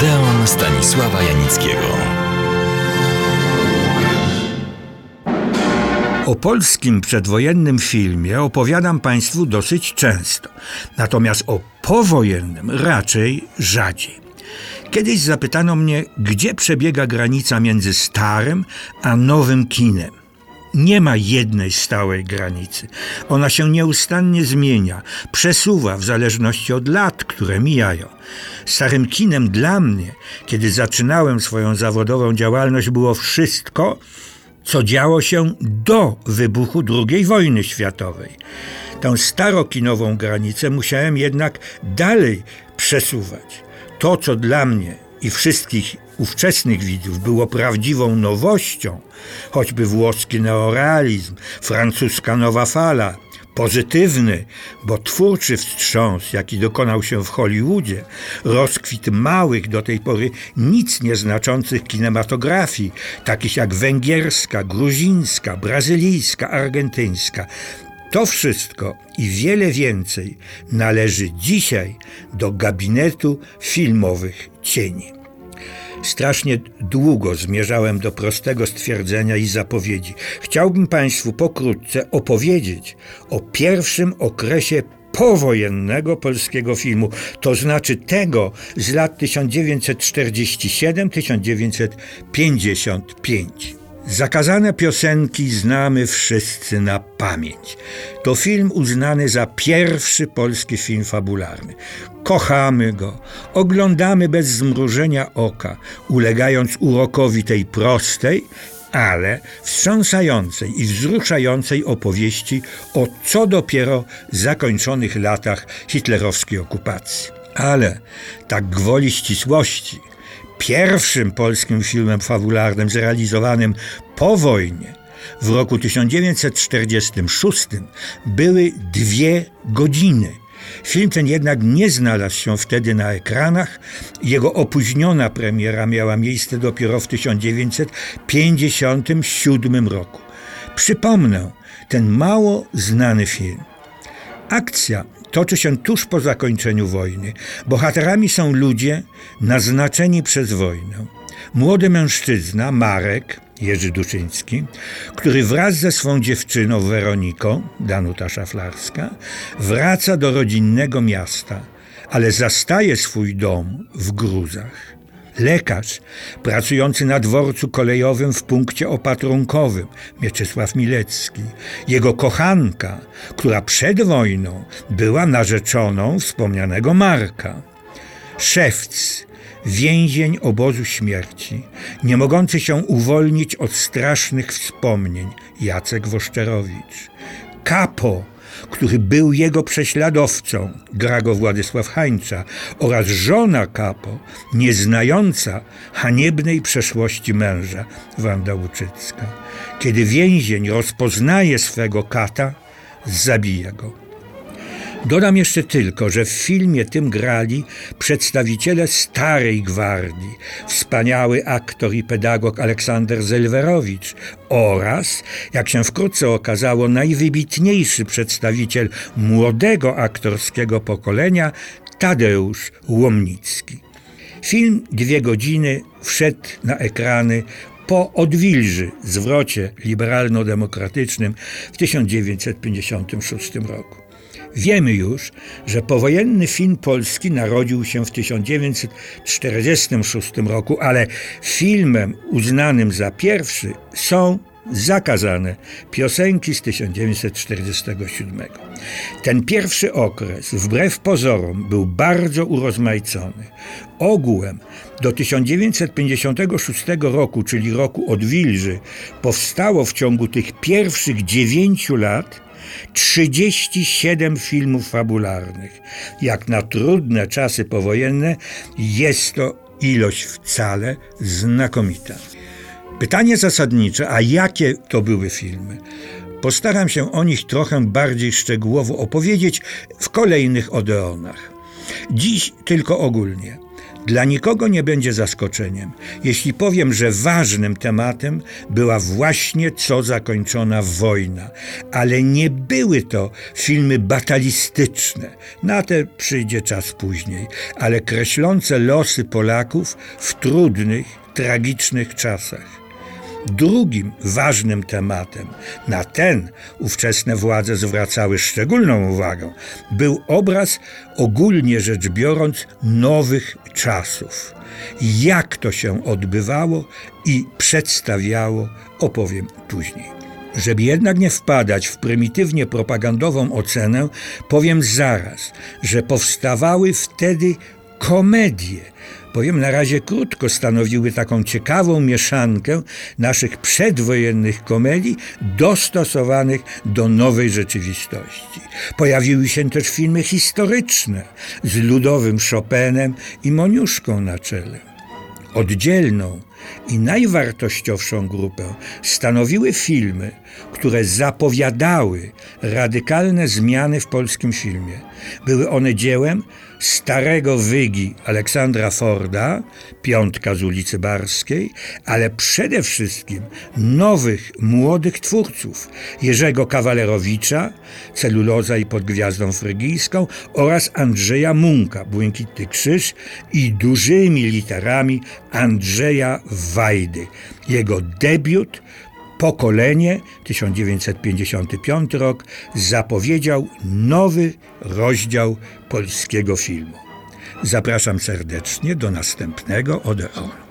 Odeon Stanisława Janickiego. O polskim przedwojennym filmie opowiadam Państwu dosyć często, natomiast o powojennym raczej rzadziej. Kiedyś zapytano mnie, gdzie przebiega granica między starym a nowym kinem. Nie ma jednej stałej granicy. Ona się nieustannie zmienia, przesuwa w zależności od lat, które mijają. Starym kinem dla mnie, kiedy zaczynałem swoją zawodową działalność, było wszystko, co działo się do wybuchu II wojny światowej. Tę starokinową granicę musiałem jednak dalej przesuwać. To, co dla mnie i wszystkich ówczesnych widzów było prawdziwą nowością, choćby włoski neorealizm, francuska nowa fala, pozytywny, bo twórczy wstrząs, jaki dokonał się w Hollywoodzie, rozkwit małych do tej pory nic nieznaczących kinematografii, takich jak węgierska, gruzińska, brazylijska, argentyńska, to wszystko i wiele więcej należy dzisiaj do gabinetu filmowych cieni. Strasznie długo zmierzałem do prostego stwierdzenia i zapowiedzi. Chciałbym Państwu pokrótce opowiedzieć o pierwszym okresie powojennego polskiego filmu, to znaczy tego z lat 1947-1955. Zakazane piosenki znamy wszyscy na pamięć. To film uznany za pierwszy polski film fabularny. Kochamy go, oglądamy bez zmrużenia oka, ulegając urokowi tej prostej, ale wstrząsającej i wzruszającej opowieści o co dopiero zakończonych latach hitlerowskiej okupacji. Ale tak gwoli ścisłości, pierwszym polskim filmem fabularnym zrealizowanym po wojnie w roku 1946 były dwie godziny. Film ten jednak nie znalazł się wtedy na ekranach. Jego opóźniona premiera miała miejsce dopiero w 1957 roku. Przypomnę ten mało znany film. Akcja toczy się tuż po zakończeniu wojny. Bohaterami są ludzie naznaczeni przez wojnę. Młody mężczyzna, Marek, Jerzy Duszyński, który wraz ze swą dziewczyną Weroniką, Danuta Szaflarska, wraca do rodzinnego miasta, ale zastaje swój dom w gruzach. Lekarz pracujący na dworcu kolejowym w punkcie opatrunkowym, Mieczysław Milecki, jego kochanka, która przed wojną była narzeczoną wspomnianego Marka. Szewc, więzień obozu śmierci, nie mogący się uwolnić od strasznych wspomnień, Jacek Woszczerowicz. Kapo, który był jego prześladowcą, gra go Władysław Hańcza, oraz żona Kapo, nieznająca haniebnej przeszłości męża, Wanda Łuczycka. Kiedy więzień rozpoznaje swego kata, zabija go. Dodam jeszcze tylko, że w filmie tym grali przedstawiciele starej gwardii, wspaniały aktor i pedagog Aleksander Zelwerowicz oraz, jak się wkrótce okazało, najwybitniejszy przedstawiciel młodego aktorskiego pokolenia Tadeusz Łomnicki. Film Dwie godziny wszedł na ekrany po odwilży, zwrocie liberalno-demokratycznym w 1956 roku. Wiemy już, że powojenny film polski narodził się w 1946 roku, ale filmem uznanym za pierwszy są zakazane piosenki z 1947. Ten pierwszy okres, wbrew pozorom, był bardzo urozmaicony. Ogółem do 1956 roku, czyli roku odwilży, powstało w ciągu tych pierwszych dziewięciu lat 37 filmów fabularnych. Jak na trudne czasy powojenne, jest to ilość wcale znakomita. Pytanie zasadnicze, a jakie to były filmy? Postaram się o nich trochę bardziej szczegółowo opowiedzieć w kolejnych Odeonach. Dziś tylko ogólnie. Dla nikogo nie będzie zaskoczeniem, jeśli powiem, że ważnym tematem była właśnie co zakończona wojna, ale nie były to filmy batalistyczne, na te przyjdzie czas później, ale kreślące losy Polaków w trudnych, tragicznych czasach. Drugim ważnym tematem, na ten ówczesne władze zwracały szczególną uwagę, był obraz ogólnie rzecz biorąc nowych czasów. Jak to się odbywało i przedstawiało, opowiem później. Żeby jednak nie wpadać w prymitywnie propagandową ocenę, powiem zaraz, że powstawały wtedy komedie. Powiem na razie krótko, stanowiły taką ciekawą mieszankę naszych przedwojennych komedii dostosowanych do nowej rzeczywistości. Pojawiły się też filmy historyczne z ludowym Chopinem i Moniuszką na czele. Oddzielną i najwartościowszą grupę stanowiły filmy, które zapowiadały radykalne zmiany w polskim filmie. Były one dziełem starego wygi Aleksandra Forda, piątka z ulicy Barskiej, ale przede wszystkim nowych, młodych twórców Jerzego Kawalerowicza, Celuloza i pod gwiazdą frygijską oraz Andrzeja Munka, Błękitny Krzyż i dużymi literami Andrzeja Wajdy. Jego debiut Pokolenie 1955 rok zapowiedział nowy rozdział polskiego filmu. Zapraszam serdecznie do następnego Odeonu.